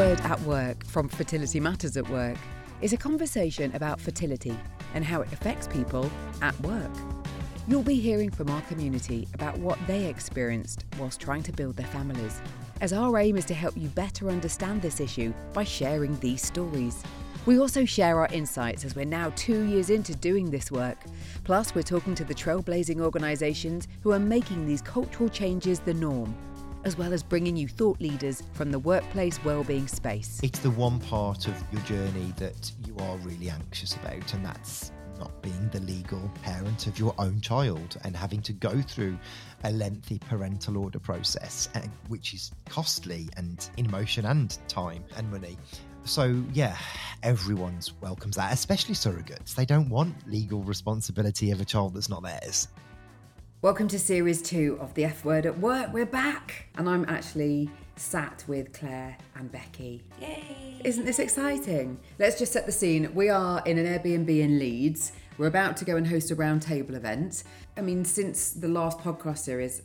Word at Work from Fertility Matters at Work is a conversation about fertility and how it affects people at work. You'll be hearing from our community about what they experienced whilst trying to build their families, as our aim is to help you better understand this issue by sharing these stories. We also share our insights as we're now two years into doing this work. Plus, we're talking to the trailblazing organisations who are making these cultural changes the norm as well as bringing you thought leaders from the workplace wellbeing space. It's the one part of your journey that you are really anxious about, and that's not being the legal parent of your own child and having to go through a lengthy parental order process, uh, which is costly and in emotion and time and money. So, yeah, everyone's welcomes that, especially surrogates. They don't want legal responsibility of a child that's not theirs. Welcome to series two of the F Word at Work. We're back, and I'm actually sat with Claire and Becky. Yay! Isn't this exciting? Let's just set the scene. We are in an Airbnb in Leeds. We're about to go and host a roundtable event. I mean, since the last podcast series,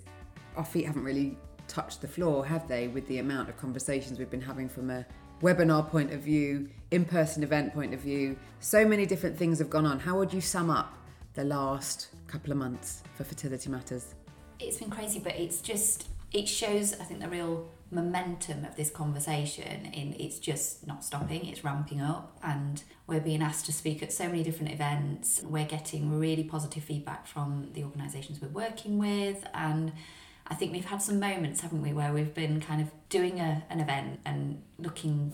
our feet haven't really touched the floor, have they, with the amount of conversations we've been having from a webinar point of view, in person event point of view? So many different things have gone on. How would you sum up the last couple of months for Fertility Matters? It's been crazy, but it's just, it shows, I think, the real momentum of this conversation in it's just not stopping it's ramping up and we're being asked to speak at so many different events we're getting really positive feedback from the organizations we're working with and I think we've had some moments haven't we where we've been kind of doing a, an event and looking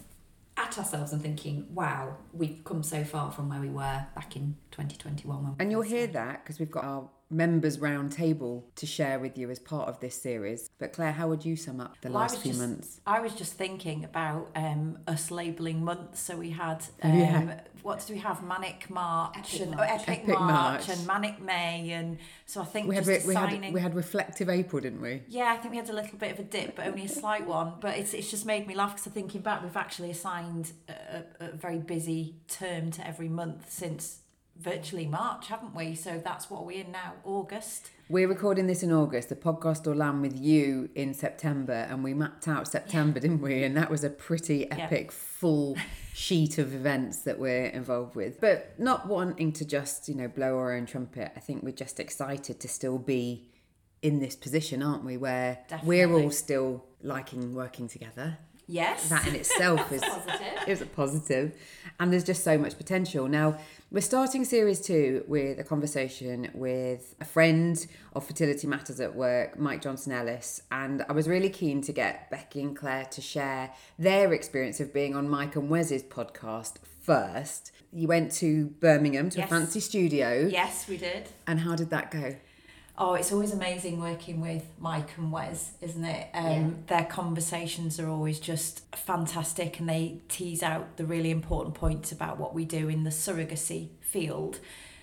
at ourselves and thinking, wow, we've come so far from where we were back in 2021. And you'll hear that because we've got our members round table to share with you as part of this series. But Claire, how would you sum up the well, last few just, months? I was just thinking about um, us labelling months. So we had, um, yeah. what did we have? Manic March, Epic and March. oh, Epic, Epic March, March. and Manic May, and so I think We had, just we, had, we had reflective April, didn't we? Yeah, I think we had a little bit of a dip, but only a slight one. But it's, it's just made me laugh because I'm thinking back, we've actually assigned a, a, a very busy term to every month since virtually March, haven't we? So that's what we're in now, August. We're recording this in August. The podcast will land with you in September, and we mapped out September, didn't we? And that was a pretty epic, full sheet of events that we're involved with. But not wanting to just, you know, blow our own trumpet. I think we're just excited to still be in this position, aren't we? Where we're all still liking working together. Yes. That in itself is is a positive, and there's just so much potential. Now we're starting series two with a conversation with a friend of Fertility Matters at Work, Mike Johnson Ellis, and I was really keen to get Becky and Claire to share their experience of being on Mike and Wes's podcast first. You went to Birmingham to Yes. a fancy studio, Yes, we did. and how did that go? Oh, it's always amazing working with Mike and Wes, isn't it? Um, Their conversations are always just fantastic and they tease out the really important points about what we do in the surrogacy field.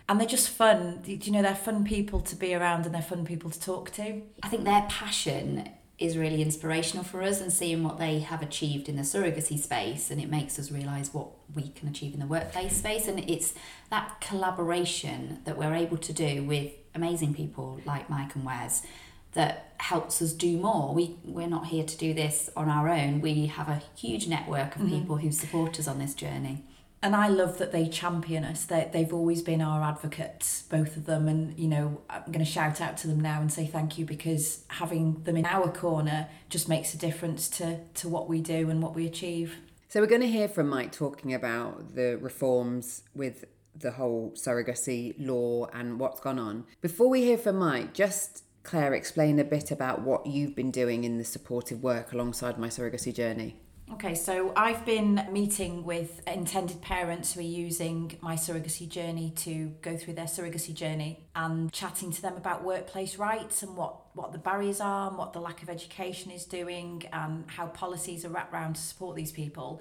And they're just fun. Do you know, they're fun people to be around and they're fun people to talk to. I think their passion is really inspirational for us and seeing what they have achieved in the surrogacy space and it makes us realize what we can achieve in the workplace space and it's that collaboration that we're able to do with amazing people like Mike and Wes that helps us do more. We we're not here to do this on our own. We have a huge network of mm-hmm. people who support us on this journey. And I love that they champion us. They, they've always been our advocates, both of them. And, you know, I'm going to shout out to them now and say thank you because having them in our corner just makes a difference to, to what we do and what we achieve. So we're going to hear from Mike talking about the reforms with the whole surrogacy law and what's gone on. Before we hear from Mike, just Claire, explain a bit about what you've been doing in the supportive work alongside my surrogacy journey. Okay, so I've been meeting with intended parents who are using my surrogacy journey to go through their surrogacy journey and chatting to them about workplace rights and what, what the barriers are and what the lack of education is doing and how policies are wrapped around to support these people.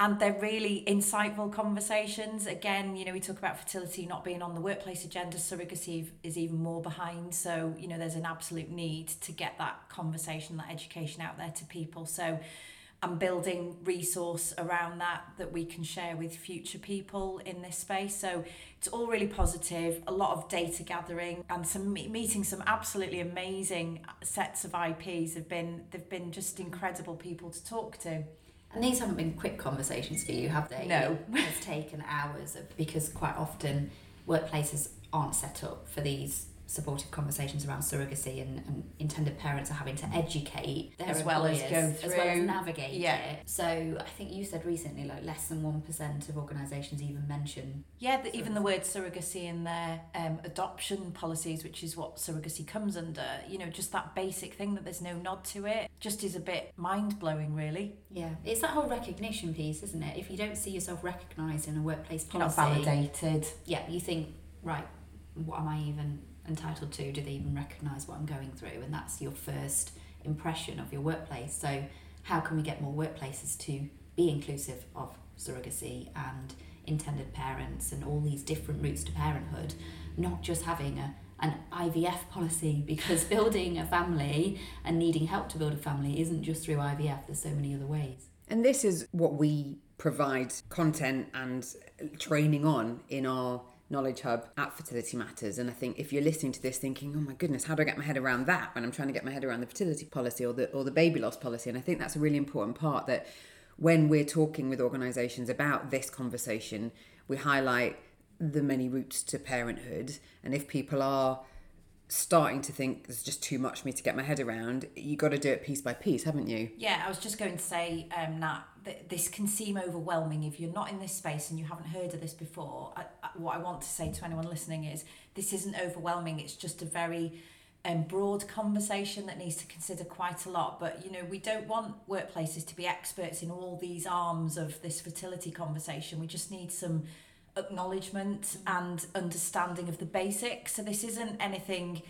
And they're really insightful conversations. Again, you know, we talk about fertility not being on the workplace agenda, surrogacy is even more behind. So, you know, there's an absolute need to get that conversation, that education out there to people. So, I'm building resource around that that we can share with future people in this space. So it's all really positive, a lot of data gathering and some meeting some absolutely amazing sets of IPs have been they've been just incredible people to talk to. And these haven't been quick conversations for you, have they? No. it's taken hours of, because quite often workplaces aren't set up for these supportive conversations around surrogacy and, and intended parents are having to educate their As well as go as well as through- navigate yeah. it. So I think you said recently like less than one percent of organisations even mention Yeah, the, even the word surrogacy in their um, adoption policies, which is what surrogacy comes under, you know, just that basic thing that there's no nod to it, just is a bit mind blowing, really. Yeah, it's that whole recognition piece, isn't it? If you don't see yourself recognised in a workplace You're not validated. yeah, you think, right, what am I even entitled to? Do they even recognise what I'm going through? And that's your first impression of your workplace. So, how can we get more workplaces to be inclusive of surrogacy and intended parents and all these different routes to parenthood, not just having a an IVF policy because building a family and needing help to build a family isn't just through IVF. There's so many other ways. And this is what we provide content and training on in our knowledge hub at Fertility Matters. And I think if you're listening to this thinking, oh my goodness, how do I get my head around that when I'm trying to get my head around the fertility policy or the or the baby loss policy? And I think that's a really important part that when we're talking with organisations about this conversation, we highlight the many routes to parenthood. And if people are starting to think there's just too much for me to get my head around, you got to do it piece by piece, haven't you? Yeah, I was just going to say, um, Nat, this can seem overwhelming if you're not in this space and you haven't heard of this before. I, I, what I want to say to anyone listening is this isn't overwhelming, it's just a very um, broad conversation that needs to consider quite a lot. But, you know, we don't want workplaces to be experts in all these arms of this fertility conversation. We just need some acknowledgement and understanding of the basics. So this isn't anything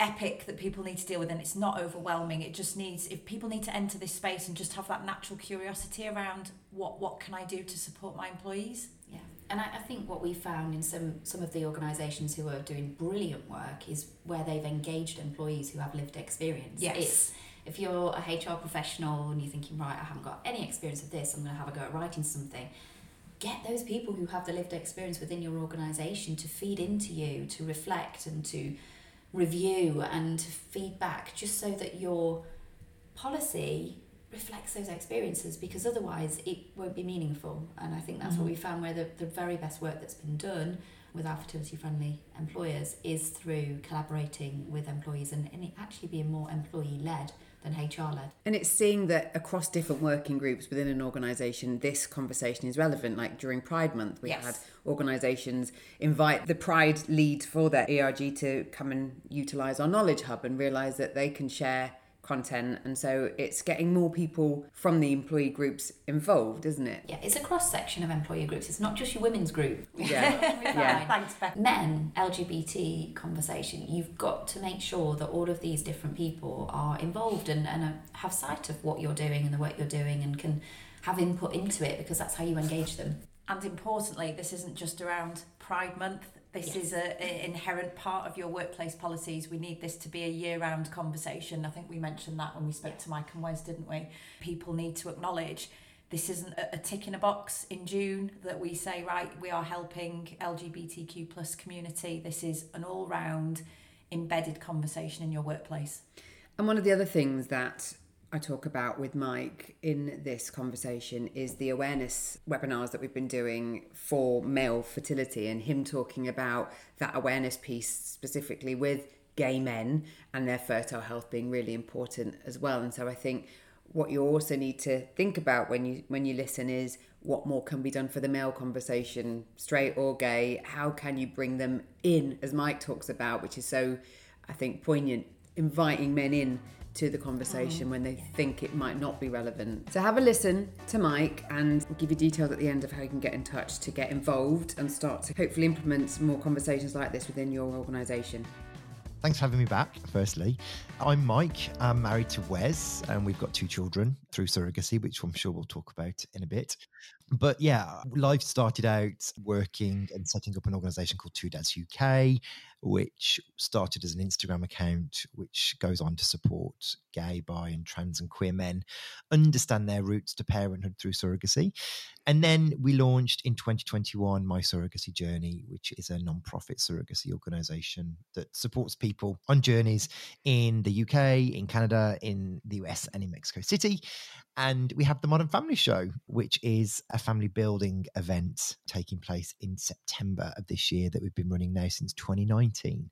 epic that people need to deal with and it's not overwhelming it just needs if people need to enter this space and just have that natural curiosity around what what can i do to support my employees Yeah, and I, I think what we found in some some of the organisations who are doing brilliant work is where they've engaged employees who have lived experience. Yes. It's, if you're a HR professional and you're thinking, right, I haven't got any experience of this, I'm going to have a go at writing something. Get those people who have the lived experience within your organisation to feed into you, to reflect and to review and feedback, just so that your policy reflects those experiences because otherwise it won't be meaningful. And I think that's what mm-hmm. we found where the, the very best work that's been done with our fertility friendly employers is through collaborating with employees and, and it actually being more employee led than HR led. And it's seeing that across different working groups within an organisation, this conversation is relevant. Like during Pride Month, we Yes. had organisations invite the Pride lead for their ERG to come and utilise our knowledge hub and realise that they can share content. And so it's getting more people from the employee groups involved, isn't it? Yeah, it's a cross section of employee groups. It's not just your women's group. Yeah. yeah. thanks beth men LGBT conversation, you've got to make sure that all of these different people are involved and, and uh, have sight of what you're doing and the work you're doing and can have input into it because that's how you engage them. and importantly this isn't just around pride month this Yes. is a, a inherent part of your workplace policies we need this to be a year-round conversation i think we mentioned that when we spoke to mike and wes didn't we people need to acknowledge this isn't a, a tick in a box in June that we say, right, we are helping LGBTQ plus community. This is an all round embedded conversation in your workplace. And one of the other things that I talk about with Mike in this conversation is the awareness webinars that we've been doing for male fertility and him talking about that awareness piece specifically with gay men and their fertile health being really important as well. And so I think what you also need to think about when you when you listen is what more can be done for the male conversation, straight or gay? How can you bring them in, as Mike talks about, which is so, I think, poignant, inviting men in to the conversation oh, when they think it might not be relevant. So have a listen to Mike and we'll give you details at the end of how you can get in touch to get involved and start to hopefully implement more conversations like this within your organisation. Thanks for having me back, firstly. I'm Mike. I'm married to Wes, and we've got two children through surrogacy, which I'm sure we'll talk about in a bit. But yeah, life started out working and setting up an organization called Two Dads UK. Which started as an Instagram account, which goes on to support gay, bi, and trans and queer men understand their routes to parenthood through surrogacy. And then we launched in 2021 My Surrogacy Journey, which is a non-profit surrogacy organisation that supports people on journeys in the UK, in Canada, in the US, and in Mexico City. And we have the Modern Family Show, which is a family building event taking place in September of this year that we've been running now since 2019.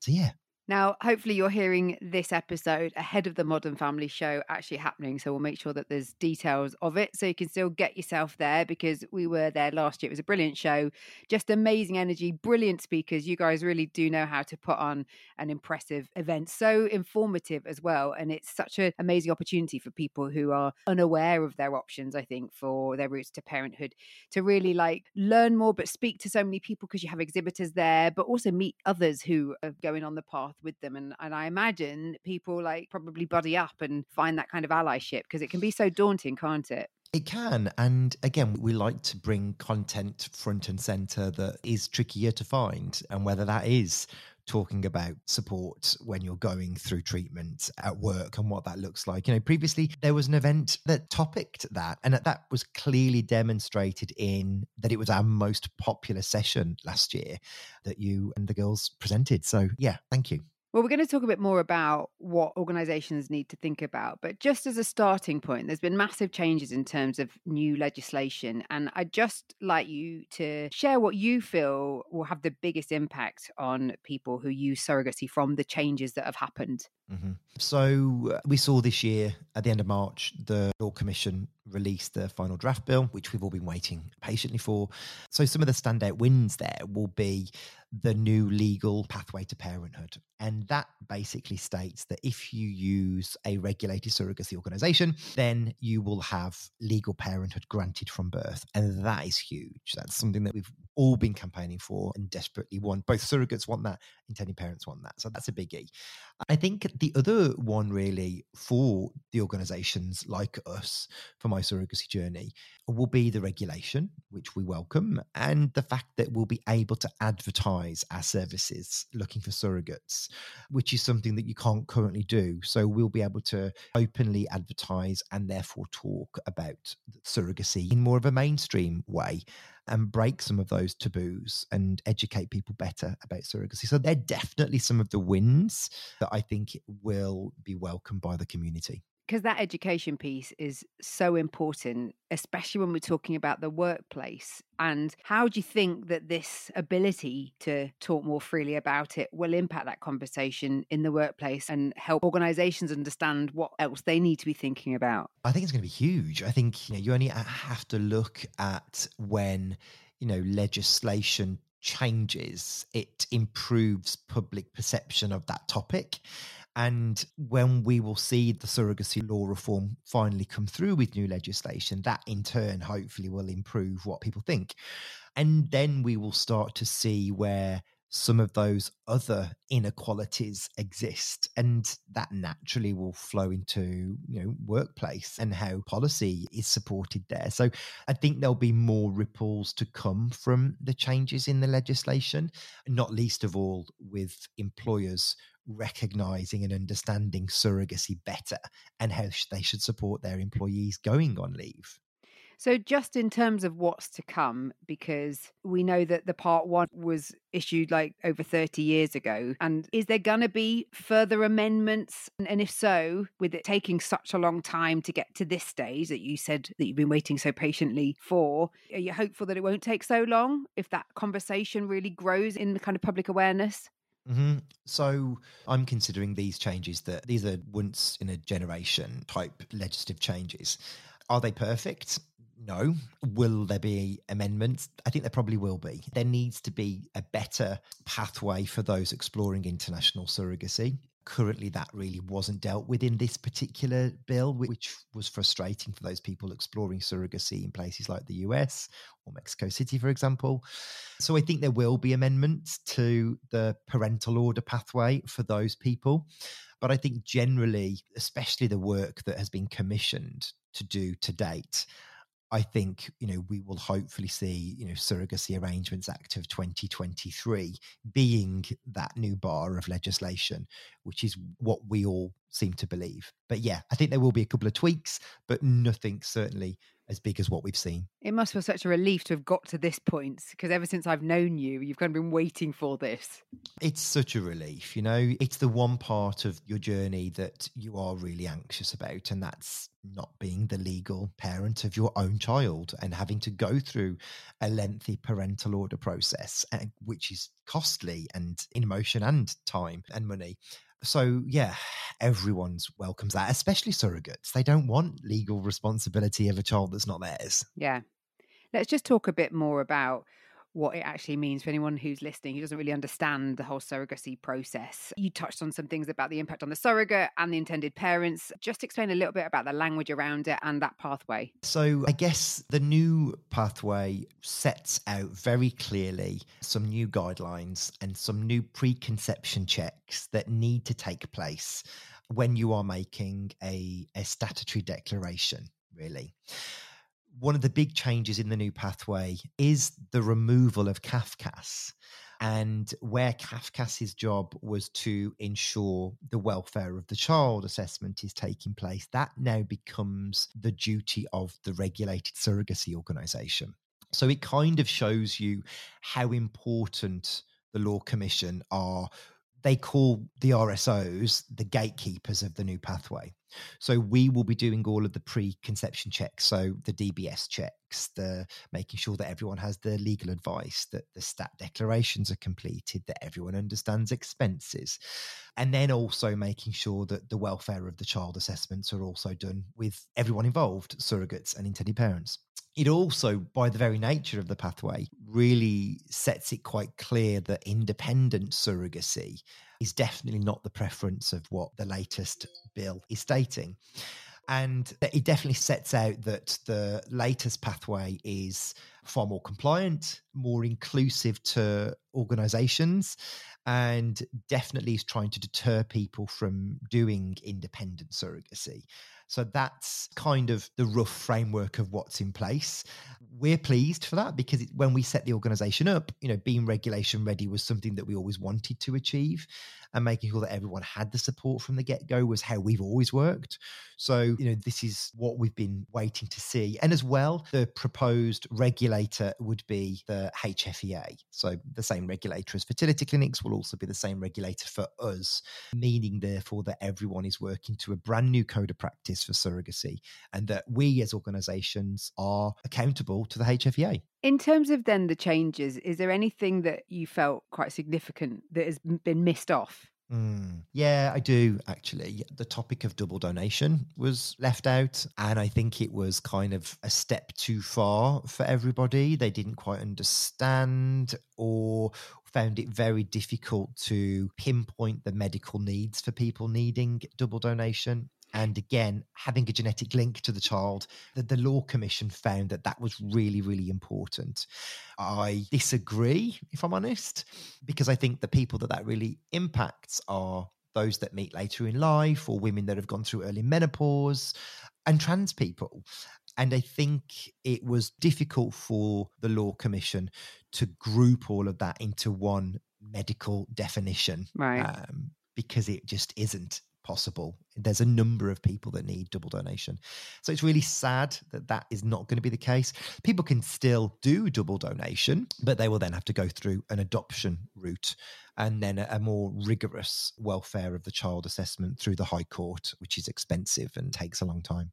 So, yeah, now, hopefully, you're hearing this episode ahead of the Modern Family show actually happening. So, we'll make sure that there's details of it so you can still get yourself there because we were there last year. It was a brilliant show, just amazing energy, brilliant speakers. You guys really do know how to put on an impressive event, so informative as well. And it's such an amazing opportunity for people who are unaware of their options, I think, for their routes to parenthood to really like learn more, but speak to so many people because you have exhibitors there, but also meet others who are going on the path with them. And, and I imagine people like probably buddy up and find that kind of allyship because it can be so daunting, can't it? It can. And again, we like to bring content front and center that is trickier to find. And whether that is talking about support when you're going through treatment at work and what that looks like. You know, previously there was an event that topicked that, and that was clearly demonstrated in that it was our most popular session last year that you and the girls presented. So, yeah, thank you. Well, we're going to talk a bit more about what organisations need to think about. But just as a starting point, there's been massive changes in terms of new legislation. And I'd just like you to share what you feel will have the biggest impact on people who use surrogacy from the changes that have happened. Mm-hmm. So uh, we saw this year at the end of March, the Law Commission released the final draft bill, which we've all been waiting patiently for. So some of the standout wins there will be the new legal pathway to parenthood. And that basically states that if you use a regulated surrogacy organization, then you will have legal parenthood granted from birth. And that is huge. That's something that we've all been campaigning for and desperately want. Both surrogates want that, intending parents want that. So that's a biggie. I think the other one, really, for the organizations like us, for my surrogacy journey, will be the regulation, which we welcome, and the fact that we'll be able to advertise our services looking for surrogates, which is something that you can't currently do. So we'll be able to openly advertise and therefore talk about surrogacy in more of a mainstream way and break some of those taboos and educate people better about surrogacy. So they're definitely some of the wins that I think will be welcomed by the community because that education piece is so important, especially when we're talking about the workplace. And how do you think that this ability to talk more freely about it will impact that conversation in the workplace and help organizations understand what else they need to be thinking about? I think it's going to be huge. I think you, know, you only have to look at when, you know, legislation changes, it improves public perception of that topic. And when we will see the surrogacy law reform finally come through with new legislation, that in turn hopefully will improve what people think. And then we will start to see where some of those other inequalities exist and that naturally will flow into you know workplace and how policy is supported there so i think there'll be more ripples to come from the changes in the legislation not least of all with employers recognizing and understanding surrogacy better and how they should support their employees going on leave. So, just in terms of what's to come, because we know that the part one was issued like over 30 years ago. And is there going to be further amendments? And if so, with it taking such a long time to get to this stage that you said that you've been waiting so patiently for, are you hopeful that it won't take so long if that conversation really grows in the kind of public awareness? Mm-hmm. So I'm considering these changes that these are once in a generation type legislative changes. Are they perfect? No. Will there be amendments? I think there probably will be. There needs to be a better pathway for those exploring international surrogacy currently that really wasn't dealt with in this particular bill, which was frustrating for those people exploring surrogacy in places like the US or Mexico City, for example. So I think there will be amendments to the parental order pathway for those people. But I think generally, especially the work that has been commissioned to do to date, I think you know we will hopefully see you know Surrogacy Arrangements Act of 2023 being that new bar of legislation, which is what we all seem to believe. But yeah, I think there will be a couple of tweaks, but nothing certainly as big as what we've seen. It must feel such a relief to have got to this point because ever since I've known you, you've kind of been waiting for this. It's such a relief, you know. It's the one part of your journey that you are really anxious about, and that's not being the legal parent of your own child and having to go through a lengthy parental order process, eh, which is costly and in emotion and time and money. So yeah, everyone's welcomes that, especially surrogates. They don't want legal responsibility of a child that's not theirs. Yeah. Let's just talk a bit more about what it actually means for anyone who's listening who doesn't really understand the whole surrogacy process. You touched on some things about the impact on the surrogate and the intended parents. Just explain a little bit about the language around it and that pathway. So, I guess the new pathway sets out very clearly some new guidelines and some new preconception checks that need to take place when you are making a, a statutory declaration, really one of the big changes in the new pathway is the removal of CAFCASS. And where CAFCASS's job was to ensure the welfare of the child assessment is taking place, that now becomes the duty of the regulated surrogacy organisation. So it kind of shows you how important the Law Commission are they call the RSOs the gatekeepers of the new pathway. So we will be doing all of the pre-conception checks, so the DBS checks, the making sure that everyone has the legal advice, that the stat declarations are completed, that everyone understands expenses, and then also making sure that the welfare of the child assessments are also done with everyone involved, surrogates and intended parents it also, by the very nature of the pathway, really sets it quite clear that independent surrogacy is definitely not the preference of what the latest bill is stating. And it definitely sets out that the latest pathway is far more compliant, more inclusive to organizations, and definitely is trying to deter people from doing independent surrogacy. So that's kind of the rough framework of what's in place. We're pleased for that because it, when we set the organization up, you know, being regulation ready was something that we always wanted to achieve and making sure that everyone had the support from the get go was how we've always worked. So, you know, this is what we've been waiting to see. And as well, the proposed regulator would be the HFEA. So, the same regulator as fertility clinics will also be the same regulator for us, meaning, therefore, that everyone is working to a brand new code of practice for surrogacy and that we as organizations are accountable to the HFEA. In terms of then the changes, is there anything that you felt quite significant that has been missed off? Mm, yeah, I do actually. The topic of double donation was left out, and I think it was kind of a step too far for everybody. They didn't quite understand or found it very difficult to pinpoint the medical needs for people needing double donation and again having a genetic link to the child that the law commission found that that was really really important i disagree if i'm honest because i think the people that that really impacts are those that meet later in life or women that have gone through early menopause and trans people and I think it was difficult for the Law Commission to group all of that into one medical definition. Right. Um, because it just isn't possible. There's a number of people that need double donation. So it's really sad that that is not going to be the case. People can still do double donation, but they will then have to go through an adoption route and then a, more rigorous welfare of the child assessment through the High Court, which is expensive and takes a long time.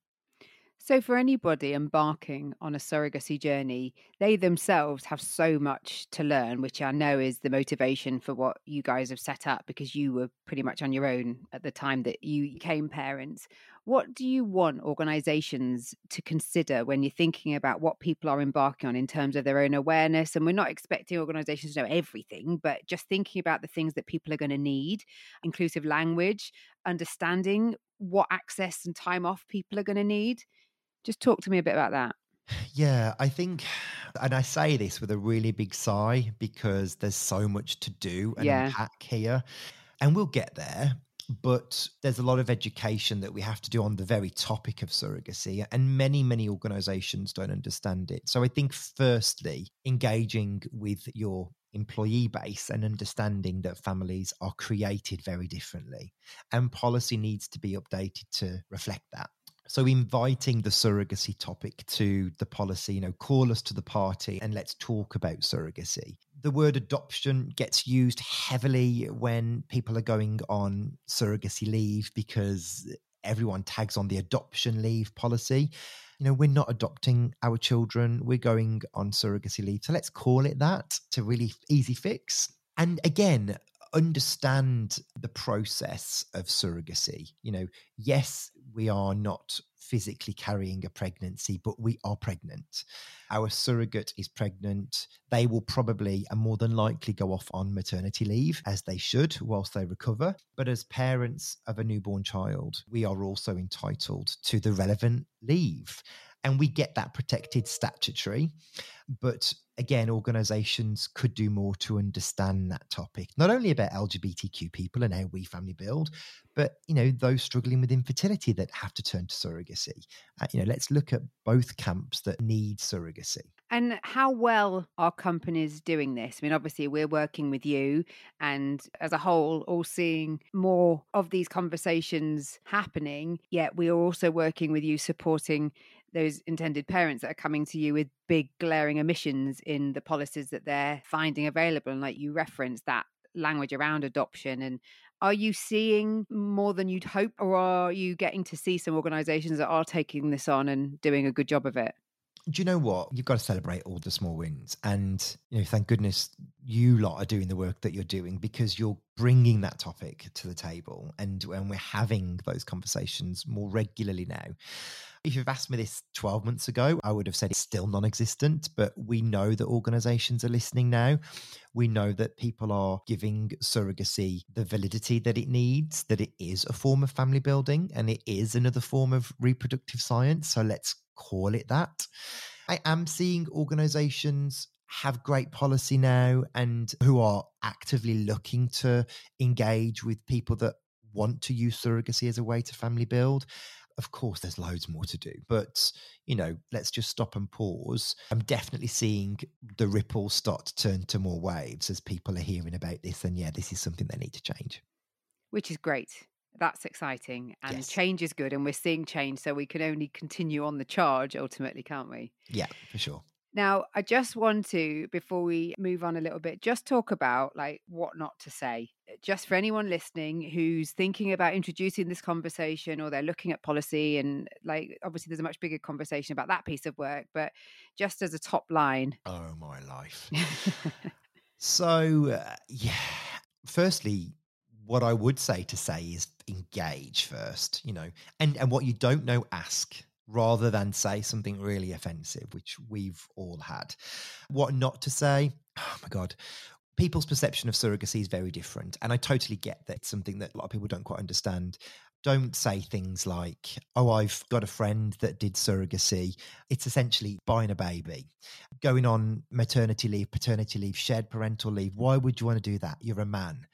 So, for anybody embarking on a surrogacy journey, they themselves have so much to learn, which I know is the motivation for what you guys have set up because you were pretty much on your own at the time that you became parents. What do you want organizations to consider when you're thinking about what people are embarking on in terms of their own awareness? And we're not expecting organizations to know everything, but just thinking about the things that people are going to need inclusive language, understanding what access and time off people are going to need just talk to me a bit about that. Yeah, I think, and I say this with a really big sigh because there's so much to do and yeah. unpack here, and we'll get there. but there's a lot of education that we have to do on the very topic of surrogacy, and many, many organizations don't understand it. So I think, firstly, engaging with your employee base and understanding that families are created very differently, and policy needs to be updated to reflect that. So, inviting the surrogacy topic to the policy, you know, call us to the party and let's talk about surrogacy the word adoption gets used heavily when people are going on surrogacy leave because everyone tags on the adoption leave policy. You know, we're not adopting our children, we're going on surrogacy leave. So let's call it that to really easy fix. And again, understand the process of surrogacy. You know, yes, we are not physically carrying a pregnancy, but we are pregnant. Our surrogate is pregnant. They will probably and more than likely go off on maternity leave, as they should, whilst they recover. But as parents of a newborn child, we are also entitled to the relevant leave. And we get that protected statutory. But again, organizations could do more to understand that topic, not only about LGBTQ people and how we family build, but you know those struggling with infertility that have to turn to surrogacy. Uh, you know, let's look at both camps that need surrogacy. And how well are companies doing this? I mean, obviously, we're working with you, and as a whole, all seeing more of these conversations happening. Yet, we are also working with you, supporting those intended parents that are coming to you with big glaring omissions in the policies that they're finding available. And like you referenced that language around adoption and are you seeing more than you'd hope or are you getting to see some organizations that are taking this on and doing a good job of it do you know what? You've got to celebrate all the small wins. And, you know, thank goodness you lot are doing the work that you're doing because you're bringing that topic to the table. And when we're having those conversations more regularly now. If you've asked me this 12 months ago, I would have said it's still non existent, but we know that organizations are listening now. We know that people are giving surrogacy the validity that it needs, that it is a form of family building and it is another form of reproductive science. So let's call it that. I am seeing organizations have great policy now and who are actively looking to engage with people that want to use surrogacy as a way to family build. Of course, there's loads more to do, but you know, let's just stop and pause. I'm definitely seeing the ripple start to turn to more waves as people are hearing about this. And yeah, this is something they need to change. Which is great that's exciting and yes. change is good and we're seeing change so we can only continue on the charge ultimately can't we yeah for sure now i just want to before we move on a little bit just talk about like what not to say uh, just for anyone listening who's thinking about introducing this conversation or they're looking at policy and like obviously there's a much bigger conversation about that piece of work but just as a top line. Oh my life. So uh, yeah firstly what I would say to say is engage first, you know, and and what you don't know, ask rather than say something really offensive, which we've all had. What not to say? Oh my god. People's perception of surrogacy is very different. And I totally get that it's something that a lot of people don't quite understand. Don't say things like, oh, I've got a friend that did surrogacy. It's essentially buying a baby, going on maternity leave, paternity leave, shared parental leave. Why would you want to do that? You're a man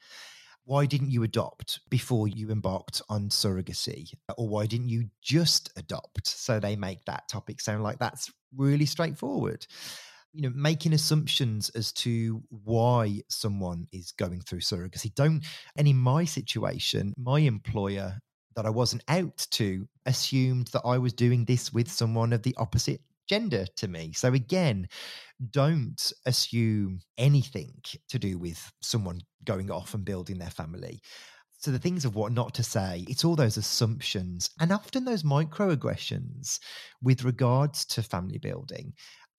why didn't you adopt before you embarked on surrogacy? Or why didn't you just adopt? So they make that topic sound like that's really straightforward. You know, making assumptions as to why someone is going through surrogacy. Don't, and in my situation, my employer that I wasn't out to assumed that I was doing this with someone of the opposite gender to me. So again, don't assume anything to do with someone going off and building their family. So the things of what not to say, it's all those assumptions and often those microaggressions with regards to family building.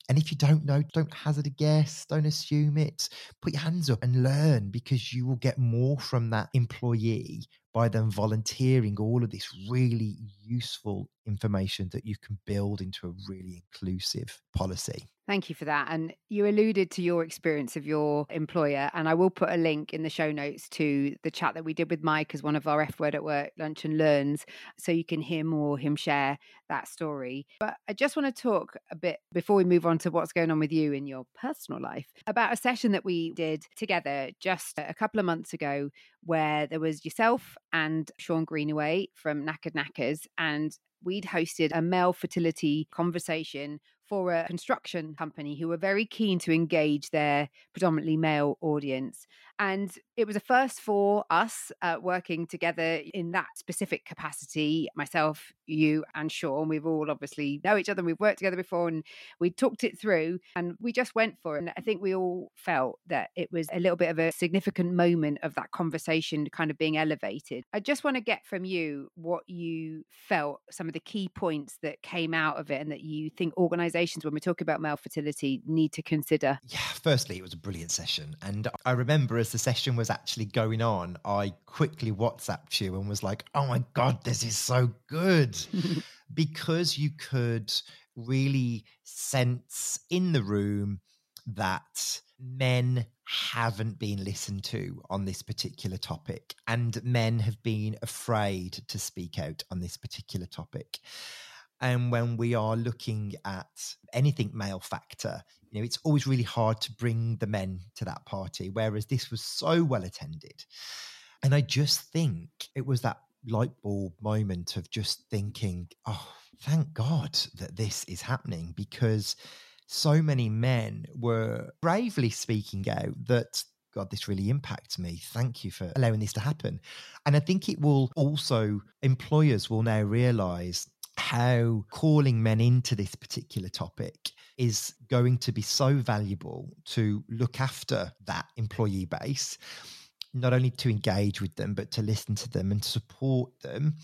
And if you don't know, don't hazard a guess, don't assume it. Put your hands up and learn because you will get more from that employee by them volunteering all of this really useful information that you can build into a really inclusive policy. Thank you for that. And you alluded to your experience of your employer, and I will put a link in the show notes to the chat that we did with Mike as one of our F Word at Work Lunch and Learns, so you can hear more him share that story. But I just want to talk a bit before we move on to what's going on with you in your personal life about a session that we did together just a couple of months ago where there was yourself and Sean Greenaway from Knackered Knackers, and we'd hosted a male fertility conversation for a construction company who were very keen to engage their predominantly male audience. And it was a first for us uh, working together in that specific capacity. Myself, you, and Sean, we've all obviously know each other. and We've worked together before and we talked it through and we just went for it. And I think we all felt that it was a little bit of a significant moment of that conversation kind of being elevated. I just want to get from you what you felt, some of the key points that came out of it, and that you think organizations, when we talk about male fertility, need to consider. Yeah, firstly, it was a brilliant session. And I remember as the session was actually going on, I quickly WhatsApped you and was like, oh my God, this is so good. because you could really sense in the room that men haven't been listened to on this particular topic and men have been afraid to speak out on this particular topic. And when we are looking at anything male factor, you know, it's always really hard to bring the men to that party, whereas this was so well attended. And I just think it was that light bulb moment of just thinking, oh, thank God that this is happening because so many men were bravely speaking out that God, this really impacts me. Thank you for allowing this to happen. And I think it will also, employers will now realize how calling men into this particular topic is going to be so valuable to look after that employee base, not only to engage with them, but to listen to them and support them.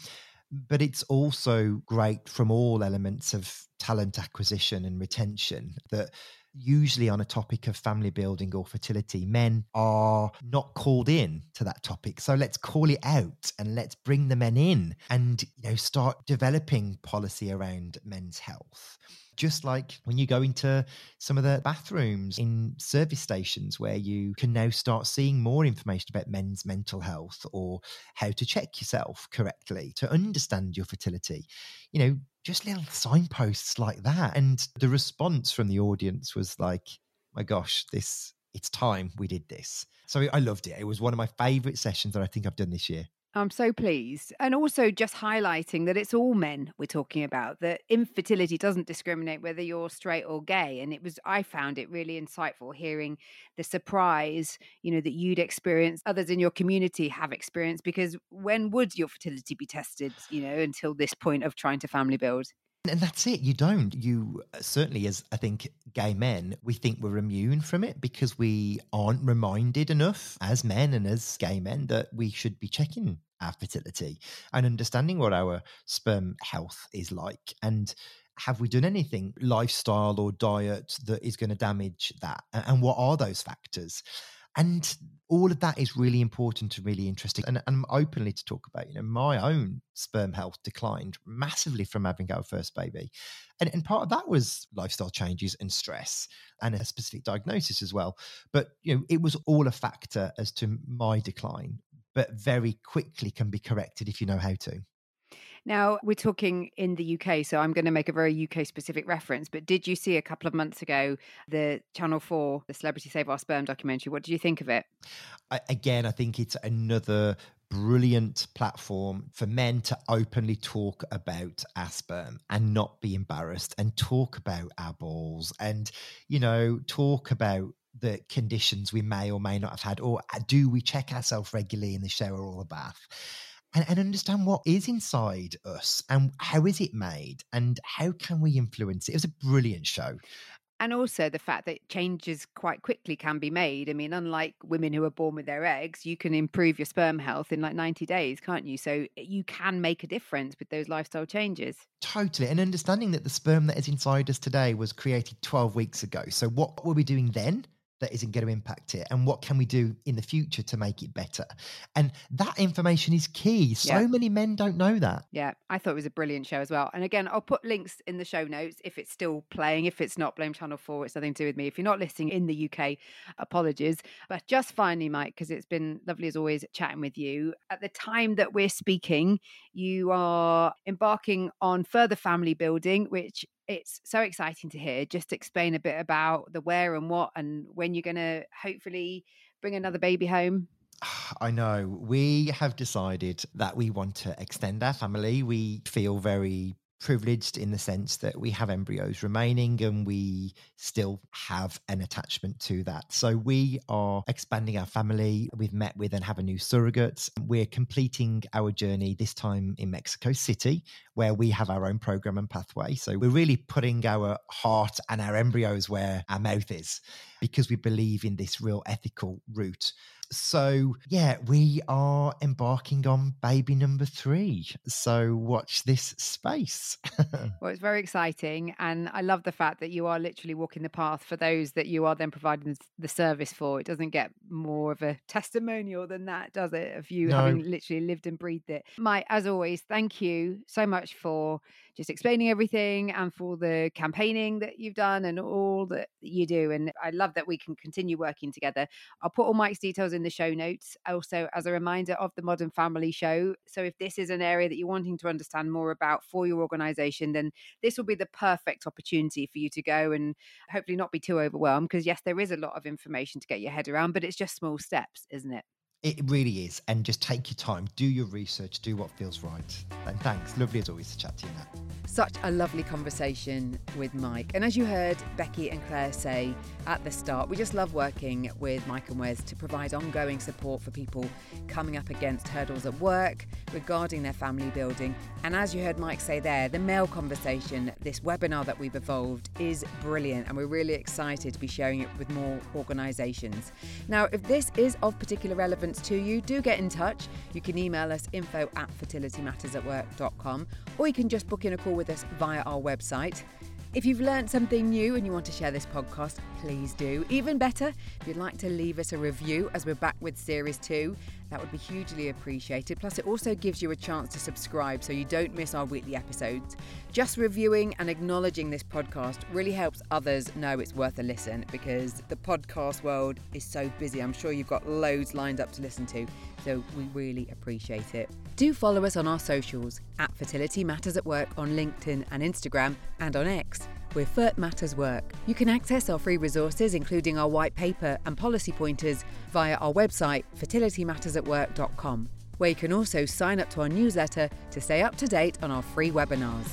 But it's also great from all elements of talent acquisition and retention that usually on a topic of family building or fertility, men are not called in to that topic. So let's call it out and let's bring the men in and you know start developing policy around men's health. Just like when you go into some of the bathrooms in service stations where you can now start seeing more information about men's mental health or how to check yourself correctly to understand your fertility. You know, just little signposts like that. And the response from the audience was like, my gosh, this, it's time we did this. So I loved it. It was one of my favorite sessions that I think I've done this year. I'm so pleased. And also just highlighting that it's all men we're talking about, that infertility doesn't discriminate whether you're straight or gay. And it was, I found it really insightful hearing the surprise, you know, that you'd experienced, others in your community have experienced, because when would your fertility be tested, you know, until this point of trying to family build? And that's it. You don't. You uh, certainly, as I think gay men, we think we're immune from it because we aren't reminded enough as men and as gay men that we should be checking our fertility and understanding what our sperm health is like. And have we done anything, lifestyle or diet, that is going to damage that? And what are those factors? And all of that is really important and really interesting. And, and openly to talk about, you know, my own sperm health declined massively from having our first baby. And, and part of that was lifestyle changes and stress and a specific diagnosis as well. But, you know, it was all a factor as to my decline, but very quickly can be corrected if you know how to. Now, we're talking in the UK, so I'm going to make a very UK specific reference. But did you see a couple of months ago the Channel 4, the Celebrity Save Our Sperm documentary? What did you think of it? I, again, I think it's another brilliant platform for men to openly talk about our sperm and not be embarrassed and talk about our balls and, you know, talk about the conditions we may or may not have had, or uh, do we check ourselves regularly in the shower or the bath? And, and understand what is inside us and how is it made and how can we influence it. It was a brilliant show and also the fact that changes quite quickly can be made. I mean, unlike women who are born with their eggs, you can improve your sperm health in like 90 days, can't you? So eh, you can make a difference with those lifestyle changes. Totally. And understanding that the sperm that is inside us today was created 12 weeks ago. So what were we doing then? That isn't going to impact it and what can we do in the future to make it better? And that information is key. So yeah. many men don't know that. Yeah i thought it was a brilliant show as well. And again i'll put links in the show notes if it's still playing. If it's not blame channel 4 it's nothing to do with me. If you're not listening in the uk apologies. But just finally mike because it's been lovely as always chatting with you. At the time that we're speaking you are embarking on further family building which it's so exciting to hear. Just explain a bit about the where and what and when you're going to hopefully bring another baby home. Ah, I know. We have decided that we want to extend our family. We feel very privileged in the sense that we have embryos remaining and we still have an attachment to that. So we are expanding our family. We've met with and have a new surrogate. We're completing our journey this time in Mexico City, where we have our own program and pathway. So we're really putting our heart and our embryos where our mouth is because we believe in this real ethical route. So, yeah, we are embarking on baby number three. So, watch this space. well, it's very exciting. And I love the fact that you are literally walking the path for those that you are then providing the service for. It doesn't get more of a testimonial than that, does it? Of you no. having literally lived and breathed it. Mike, as always, thank you so much for just explaining everything and for the campaigning that you've done and all that you do. And I love that we can continue working together. I'll put all Mike's details in the show notes, also as a reminder of the Modern Family Show. So if this is an area that you're wanting to understand more about for your organization, then this will be the perfect opportunity for you to go and hopefully not be too overwhelmed because, yes, there is a lot of information to get your head around, but it's just small steps, isn't it? It really is. And just take your time, do your research, do what feels right. And thanks. Lovely as always to chat to you, Nat. Such a lovely conversation with Mike. And as you heard Becky and Claire say at the start, we just love working with Mike and Wes to provide ongoing support for people coming up against hurdles at work regarding their family building. And as you heard Mike say there, the male conversation, this webinar that we've evolved, is brilliant. And we're really excited to be sharing it with more organisations. Now, if this is of particular to you, do get in touch. You can email us info at fertilitymattersatwork.com or you can just book in a call with us via our website. If you've learned something new and you want to share this podcast, please do. Even better, if you'd like to leave us a review as we're back with series two, that would be hugely appreciated. Plus, it also gives you a chance to subscribe so you don't miss our weekly episodes. Just reviewing and acknowledging this podcast really helps others know it's worth a listen because the podcast world is so busy. I'm sure you've got loads lined up to listen to, so we really appreciate it. Do follow us on our socials at Fertility Matters at Work on LinkedIn and Instagram and on X where FERT Matters work. You can access our free resources, including our white paper and policy pointers, via our website, fertilitymattersatwork.com, where you can also sign up to our newsletter to stay up to date on our free webinars.